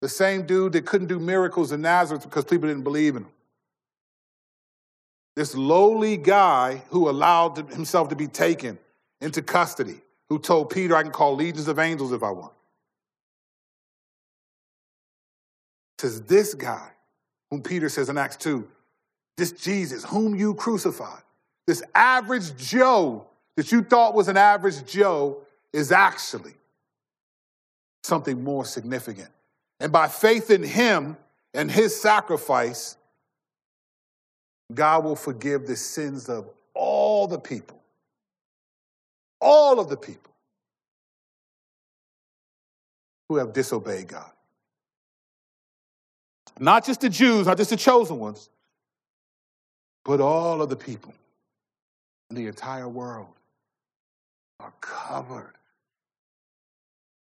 The same dude that couldn't do miracles in Nazareth because people didn't believe in him. This lowly guy who allowed himself to be taken into custody, who told Peter, I can call legions of angels if I want. Says this guy, whom Peter says in Acts 2, this Jesus, whom you crucified, this average Joe that you thought was an average Joe, is actually something more significant. And by faith in him and his sacrifice, God will forgive the sins of all the people. All of the people who have disobeyed God. Not just the Jews, not just the chosen ones, but all of the people in the entire world are covered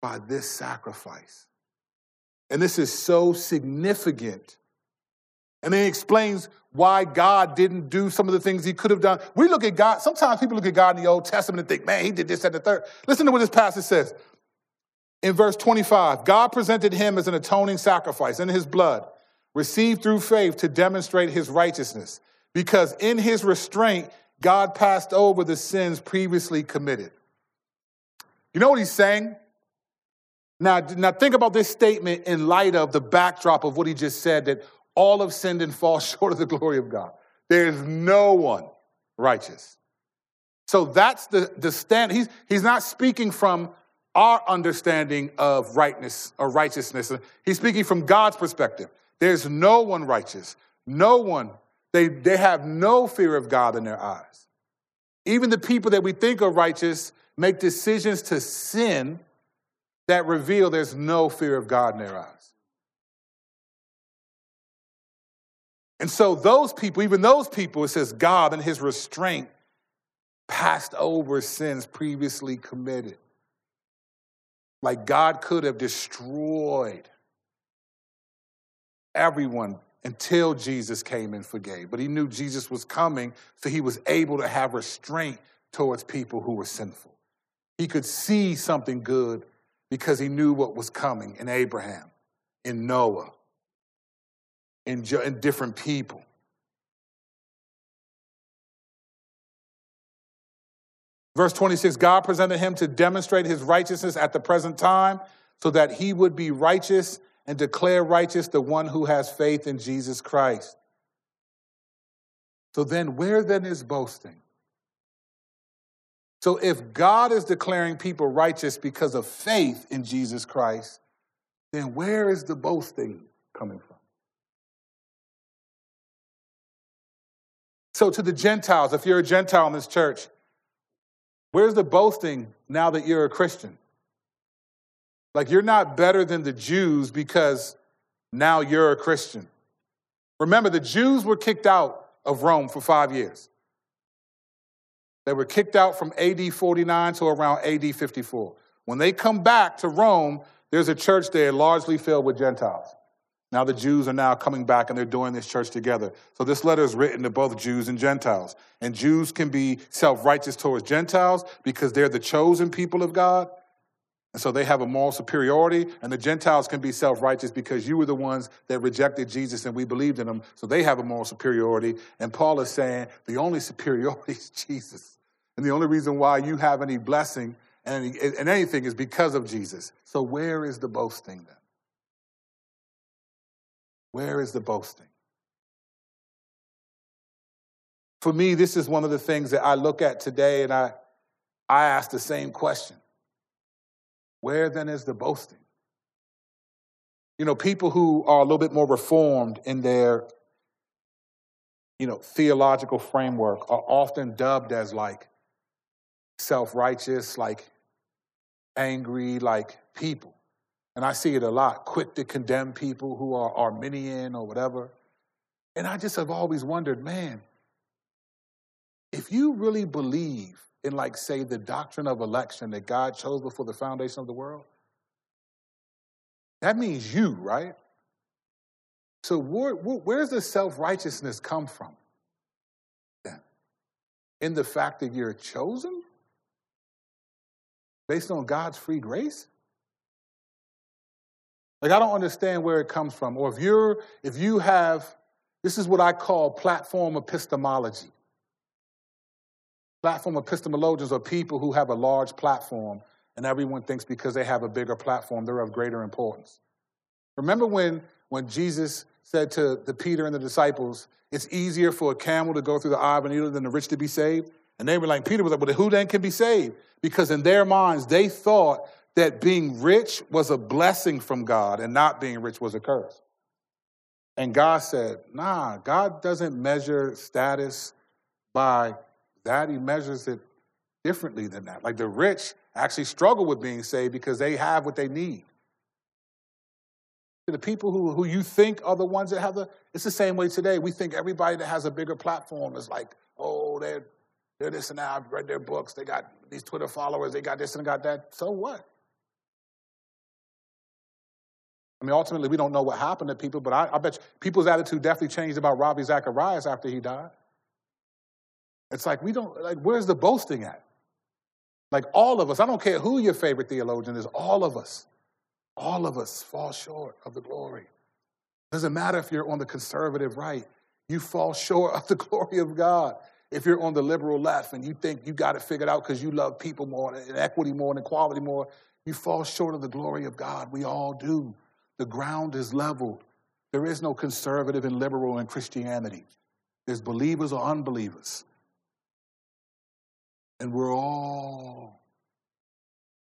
by this sacrifice. And this is so significant. And then he explains why God didn't do some of the things he could have done. We look at God, sometimes people look at God in the Old Testament and think, man, he did this and the third. Listen to what this passage says. In verse 25, God presented him as an atoning sacrifice in his blood, received through faith to demonstrate his righteousness, because in his restraint, God passed over the sins previously committed. You know what he's saying? Now, now think about this statement in light of the backdrop of what he just said that all have sinned and fall short of the glory of God. There's no one righteous. So that's the, the stand. He's, he's not speaking from our understanding of rightness or righteousness. He's speaking from God's perspective. There's no one righteous. No one. They, they have no fear of God in their eyes. Even the people that we think are righteous make decisions to sin that reveal there's no fear of God in their eyes. And so those people, even those people, it says God and his restraint passed over sins previously committed. Like God could have destroyed everyone until Jesus came and forgave. But he knew Jesus was coming, so he was able to have restraint towards people who were sinful. He could see something good because he knew what was coming in Abraham, in Noah, in, in different people. Verse 26 God presented him to demonstrate his righteousness at the present time so that he would be righteous and declare righteous the one who has faith in Jesus Christ. So then, where then is boasting? So if God is declaring people righteous because of faith in Jesus Christ, then where is the boasting coming from? So to the Gentiles, if you're a Gentile in this church, Where's the boasting now that you're a Christian? Like you're not better than the Jews because now you're a Christian. Remember, the Jews were kicked out of Rome for five years. They were kicked out from AD 49 to around AD 54. When they come back to Rome, there's a church there largely filled with Gentiles. Now the Jews are now coming back and they're doing this church together. So this letter is written to both Jews and Gentiles. And Jews can be self righteous towards Gentiles because they're the chosen people of God. And so they have a moral superiority. And the Gentiles can be self righteous because you were the ones that rejected Jesus and we believed in him. So they have a moral superiority. And Paul is saying the only superiority is Jesus. And the only reason why you have any blessing and, and anything is because of Jesus. So where is the boasting then? Where is the boasting? For me, this is one of the things that I look at today and I, I ask the same question Where then is the boasting? You know, people who are a little bit more reformed in their you know, theological framework are often dubbed as like self righteous, like angry, like people. And I see it a lot, quick to condemn people who are Arminian or whatever. And I just have always wondered, man, if you really believe in, like, say, the doctrine of election that God chose before the foundation of the world, that means you, right? So where, where's the self righteousness come from then? In the fact that you're chosen based on God's free grace? Like I don't understand where it comes from. Or if you're if you have this is what I call platform epistemology. Platform epistemologians are people who have a large platform and everyone thinks because they have a bigger platform they're of greater importance. Remember when when Jesus said to the Peter and the disciples, it's easier for a camel to go through the eye of a needle than the rich to be saved? And they were like, Peter was like, well, who then can be saved? Because in their minds, they thought that being rich was a blessing from God and not being rich was a curse. And God said, nah, God doesn't measure status by that. He measures it differently than that. Like the rich actually struggle with being saved because they have what they need. The people who, who you think are the ones that have the, it's the same way today. We think everybody that has a bigger platform is like, oh, they're, they're this and that. I've read their books. They got these Twitter followers. They got this and got that. So what? I mean, ultimately, we don't know what happened to people, but I, I bet you, people's attitude definitely changed about Ravi Zacharias after he died. It's like, we don't, like, where's the boasting at? Like, all of us, I don't care who your favorite theologian is, all of us, all of us fall short of the glory. Doesn't matter if you're on the conservative right, you fall short of the glory of God. If you're on the liberal left and you think you got it figured out because you love people more and equity more and equality more, you fall short of the glory of God. We all do. The ground is leveled. There is no conservative and liberal in Christianity. There's believers or unbelievers. And we're all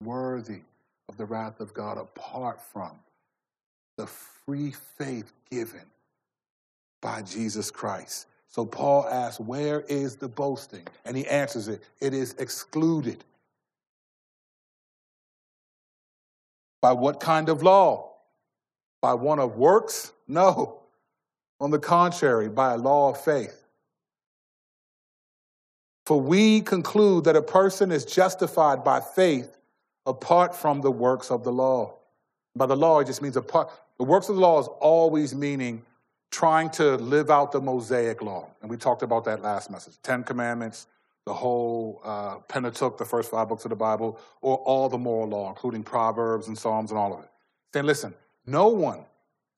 worthy of the wrath of God apart from the free faith given by Jesus Christ. So Paul asks, Where is the boasting? And he answers it, It is excluded. By what kind of law? By one of works? No. On the contrary, by a law of faith. For we conclude that a person is justified by faith apart from the works of the law. By the law, it just means apart. The works of the law is always meaning trying to live out the Mosaic law. And we talked about that last message Ten Commandments, the whole uh, Pentateuch, the first five books of the Bible, or all the moral law, including Proverbs and Psalms and all of it. Saying, listen, no one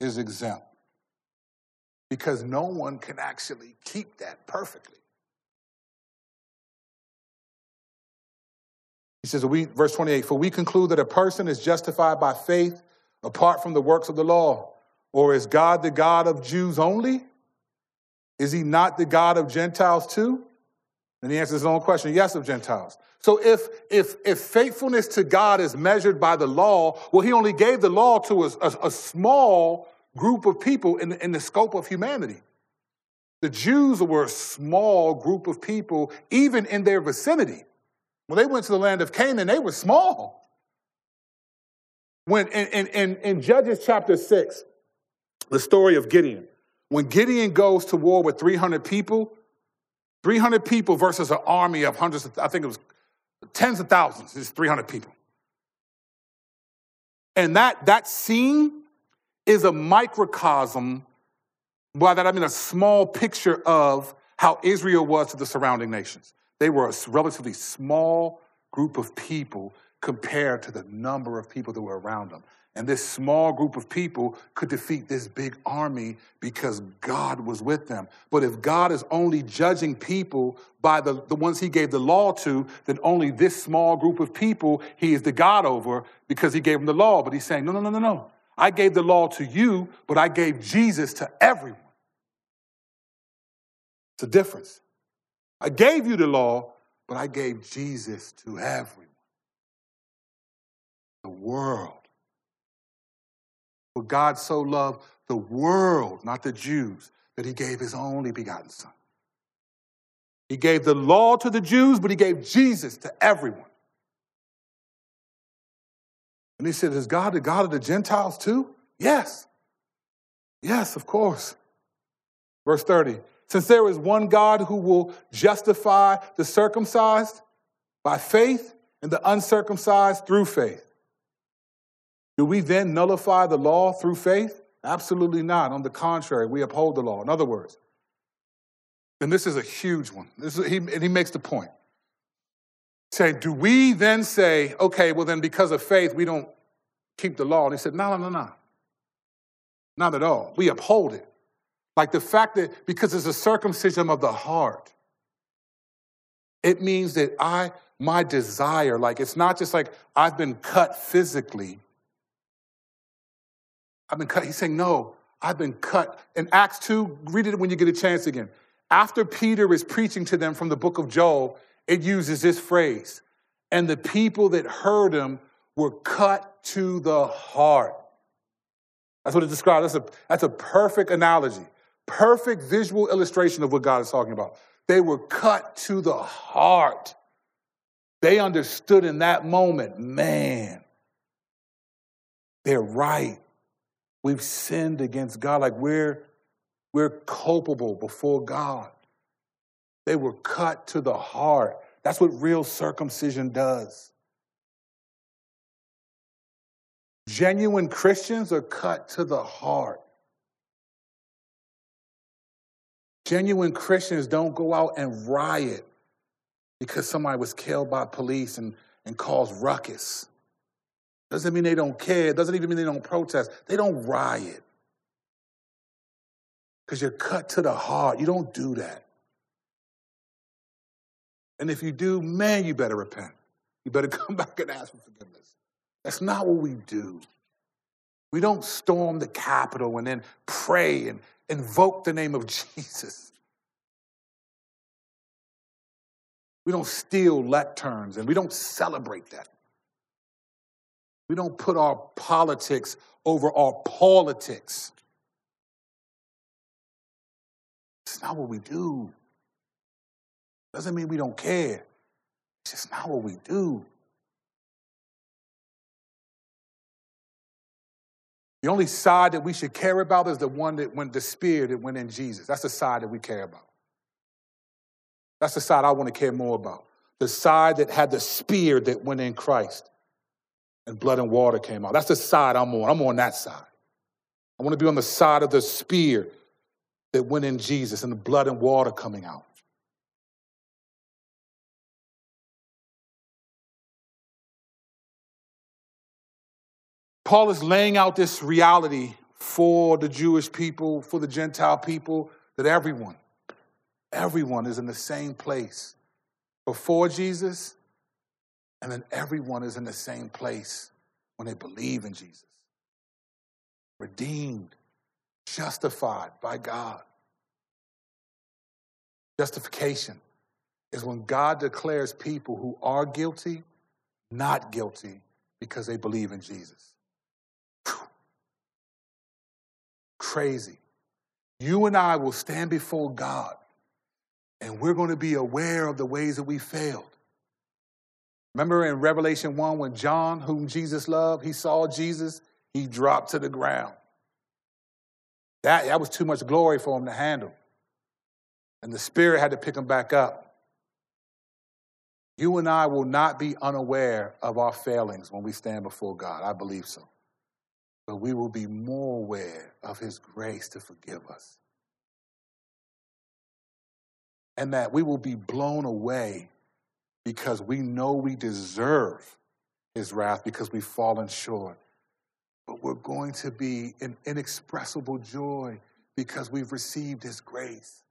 is exempt because no one can actually keep that perfectly. He says, we, verse 28, for we conclude that a person is justified by faith apart from the works of the law. Or is God the God of Jews only? Is he not the God of Gentiles too? And he answers his own question yes, of Gentiles. So if, if, if faithfulness to God is measured by the law, well, he only gave the law to a, a, a small group of people in, in the scope of humanity. The Jews were a small group of people, even in their vicinity. When they went to the land of Canaan, they were small. When in, in, in, in Judges chapter 6, the story of Gideon, when Gideon goes to war with 300 people, 300 people versus an army of hundreds, of, I think it was tens of thousands, it's 300 people. And that, that scene is a microcosm, by that I mean a small picture of how Israel was to the surrounding nations. They were a relatively small group of people compared to the number of people that were around them. And this small group of people could defeat this big army because God was with them. But if God is only judging people by the, the ones he gave the law to, then only this small group of people he is the God over because he gave them the law. But he's saying, no, no, no, no, no. I gave the law to you, but I gave Jesus to everyone. It's a difference. I gave you the law, but I gave Jesus to everyone. The world. For God so loved the world, not the Jews, that he gave his only begotten Son. He gave the law to the Jews, but he gave Jesus to everyone. And he said, Is God the God of the Gentiles too? Yes. Yes, of course. Verse 30 since there is one God who will justify the circumcised by faith and the uncircumcised through faith. Do we then nullify the law through faith? Absolutely not. On the contrary, we uphold the law. In other words, and this is a huge one, this is, he, and he makes the point. Saying, do we then say, okay, well, then because of faith, we don't keep the law? And he said, no, no, no, no. Not at all. We uphold it. Like the fact that because it's a circumcision of the heart, it means that I, my desire, like it's not just like I've been cut physically. I've been cut. He's saying, no, I've been cut. In Acts 2, read it when you get a chance again. After Peter is preaching to them from the book of Joel, it uses this phrase. And the people that heard him were cut to the heart. That's what it describes. That's a, that's a perfect analogy. Perfect visual illustration of what God is talking about. They were cut to the heart. They understood in that moment, man, they're right. We've sinned against God. Like we're, we're culpable before God. They were cut to the heart. That's what real circumcision does. Genuine Christians are cut to the heart. Genuine Christians don't go out and riot because somebody was killed by police and, and cause ruckus. Doesn't mean they don't care. Doesn't even mean they don't protest. They don't riot. Because you're cut to the heart. You don't do that. And if you do, man, you better repent. You better come back and ask for forgiveness. That's not what we do. We don't storm the Capitol and then pray and invoke the name of Jesus. We don't steal lecterns and we don't celebrate that. We don't put our politics over our politics. It's not what we do. Doesn't mean we don't care. It's just not what we do. The only side that we should care about is the one that went the spear that went in Jesus. That's the side that we care about. That's the side I want to care more about. The side that had the spear that went in Christ and blood and water came out. That's the side I'm on. I'm on that side. I want to be on the side of the spear that went in Jesus and the blood and water coming out. Paul is laying out this reality for the Jewish people, for the Gentile people, that everyone, everyone is in the same place before Jesus, and then everyone is in the same place when they believe in Jesus. Redeemed, justified by God. Justification is when God declares people who are guilty not guilty because they believe in Jesus. Whew. Crazy. You and I will stand before God and we're going to be aware of the ways that we failed. Remember in Revelation 1 when John, whom Jesus loved, he saw Jesus, he dropped to the ground. That, that was too much glory for him to handle. And the Spirit had to pick him back up. You and I will not be unaware of our failings when we stand before God. I believe so. But we will be more aware of His grace to forgive us. And that we will be blown away because we know we deserve His wrath because we've fallen short. But we're going to be in inexpressible joy because we've received His grace.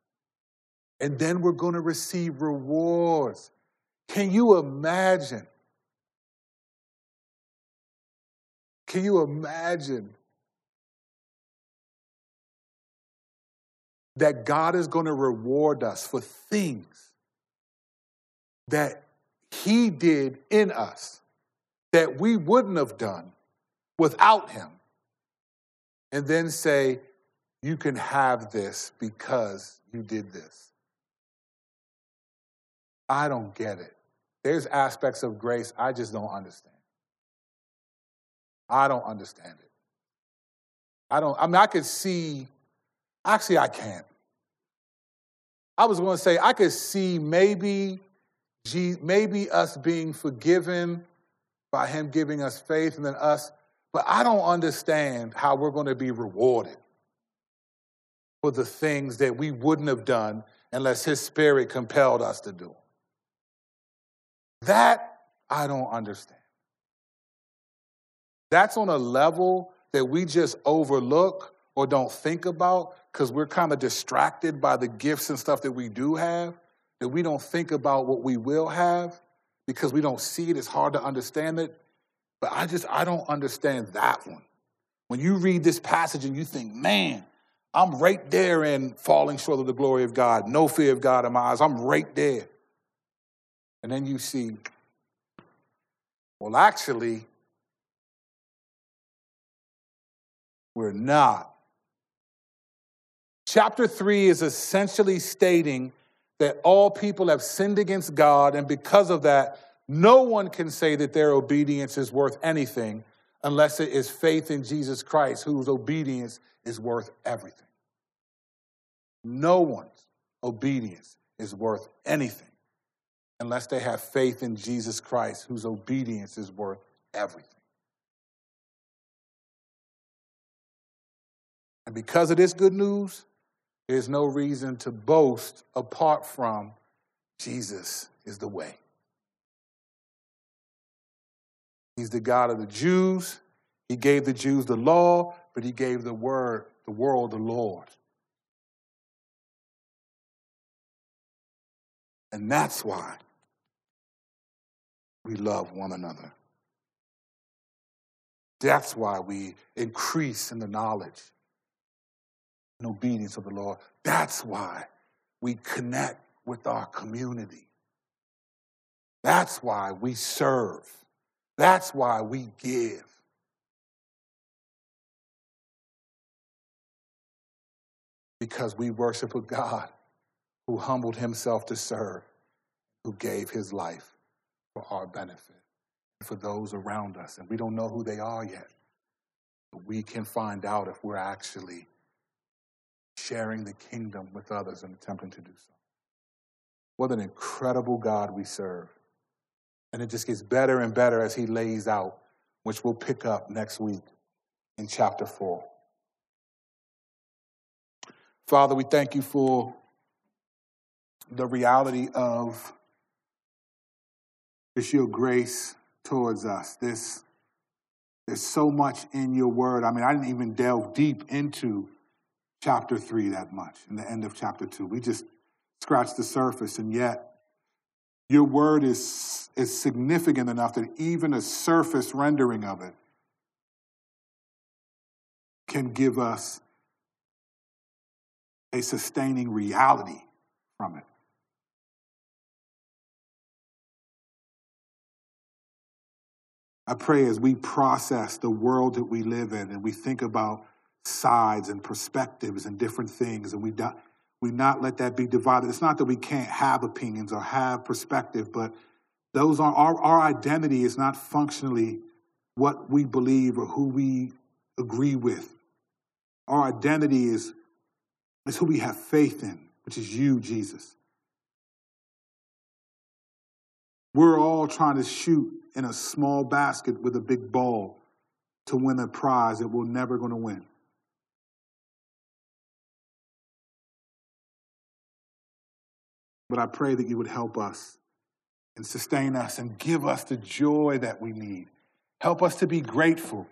And then we're going to receive rewards. Can you imagine? Can you imagine that God is going to reward us for things that He did in us that we wouldn't have done without Him? And then say, You can have this because you did this. I don't get it. There's aspects of grace I just don't understand. I don't understand it. I don't, I mean, I could see, actually, I can't. I was going to say, I could see maybe, maybe us being forgiven by Him giving us faith and then us, but I don't understand how we're going to be rewarded for the things that we wouldn't have done unless His Spirit compelled us to do. That I don't understand. That's on a level that we just overlook or don't think about because we're kind of distracted by the gifts and stuff that we do have, that we don't think about what we will have because we don't see it. It's hard to understand it. But I just, I don't understand that one. When you read this passage and you think, man, I'm right there in falling short of the glory of God, no fear of God in my eyes, I'm right there. And then you see, well, actually, we're not. Chapter 3 is essentially stating that all people have sinned against God, and because of that, no one can say that their obedience is worth anything unless it is faith in Jesus Christ, whose obedience is worth everything. No one's obedience is worth anything unless they have faith in Jesus Christ, whose obedience is worth everything. And because of this good news, there's no reason to boast apart from Jesus is the way. He's the God of the Jews. He gave the Jews the law, but he gave the word, the world the Lord. And that's why we love one another. That's why we increase in the knowledge and obedience of the Lord. That's why we connect with our community. That's why we serve. That's why we give. Because we worship a God who humbled himself to serve, who gave his life for our benefit, for those around us. And we don't know who they are yet. But we can find out if we're actually sharing the kingdom with others and attempting to do so. What an incredible God we serve. And it just gets better and better as he lays out, which we'll pick up next week in chapter 4. Father, we thank you for the reality of this your grace towards us. This there's so much in your word. I mean, I didn't even delve deep into chapter three that much in the end of chapter two. We just scratched the surface, and yet your word is, is significant enough that even a surface rendering of it can give us a sustaining reality from it. I pray as we process the world that we live in and we think about sides and perspectives and different things, and we, do, we not let that be divided. It's not that we can't have opinions or have perspective, but those are our, our identity is not functionally what we believe or who we agree with. Our identity is, is who we have faith in, which is you, Jesus. We're all trying to shoot in a small basket with a big ball to win a prize that we're never going to win. But I pray that you would help us and sustain us and give us the joy that we need. Help us to be grateful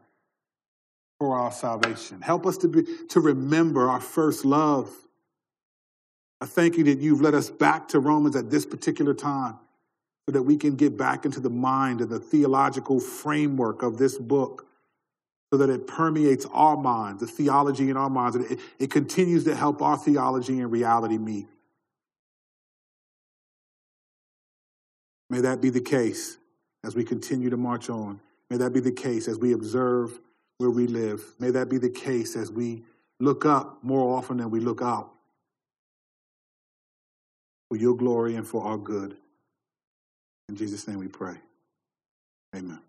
for our salvation. Help us to be to remember our first love. I thank you that you've led us back to Romans at this particular time so that we can get back into the mind and the theological framework of this book so that it permeates our minds, the theology in our minds, and it, it continues to help our theology and reality meet. May that be the case as we continue to march on. May that be the case as we observe where we live. May that be the case as we look up more often than we look out for your glory and for our good. In Jesus' name we pray. Amen.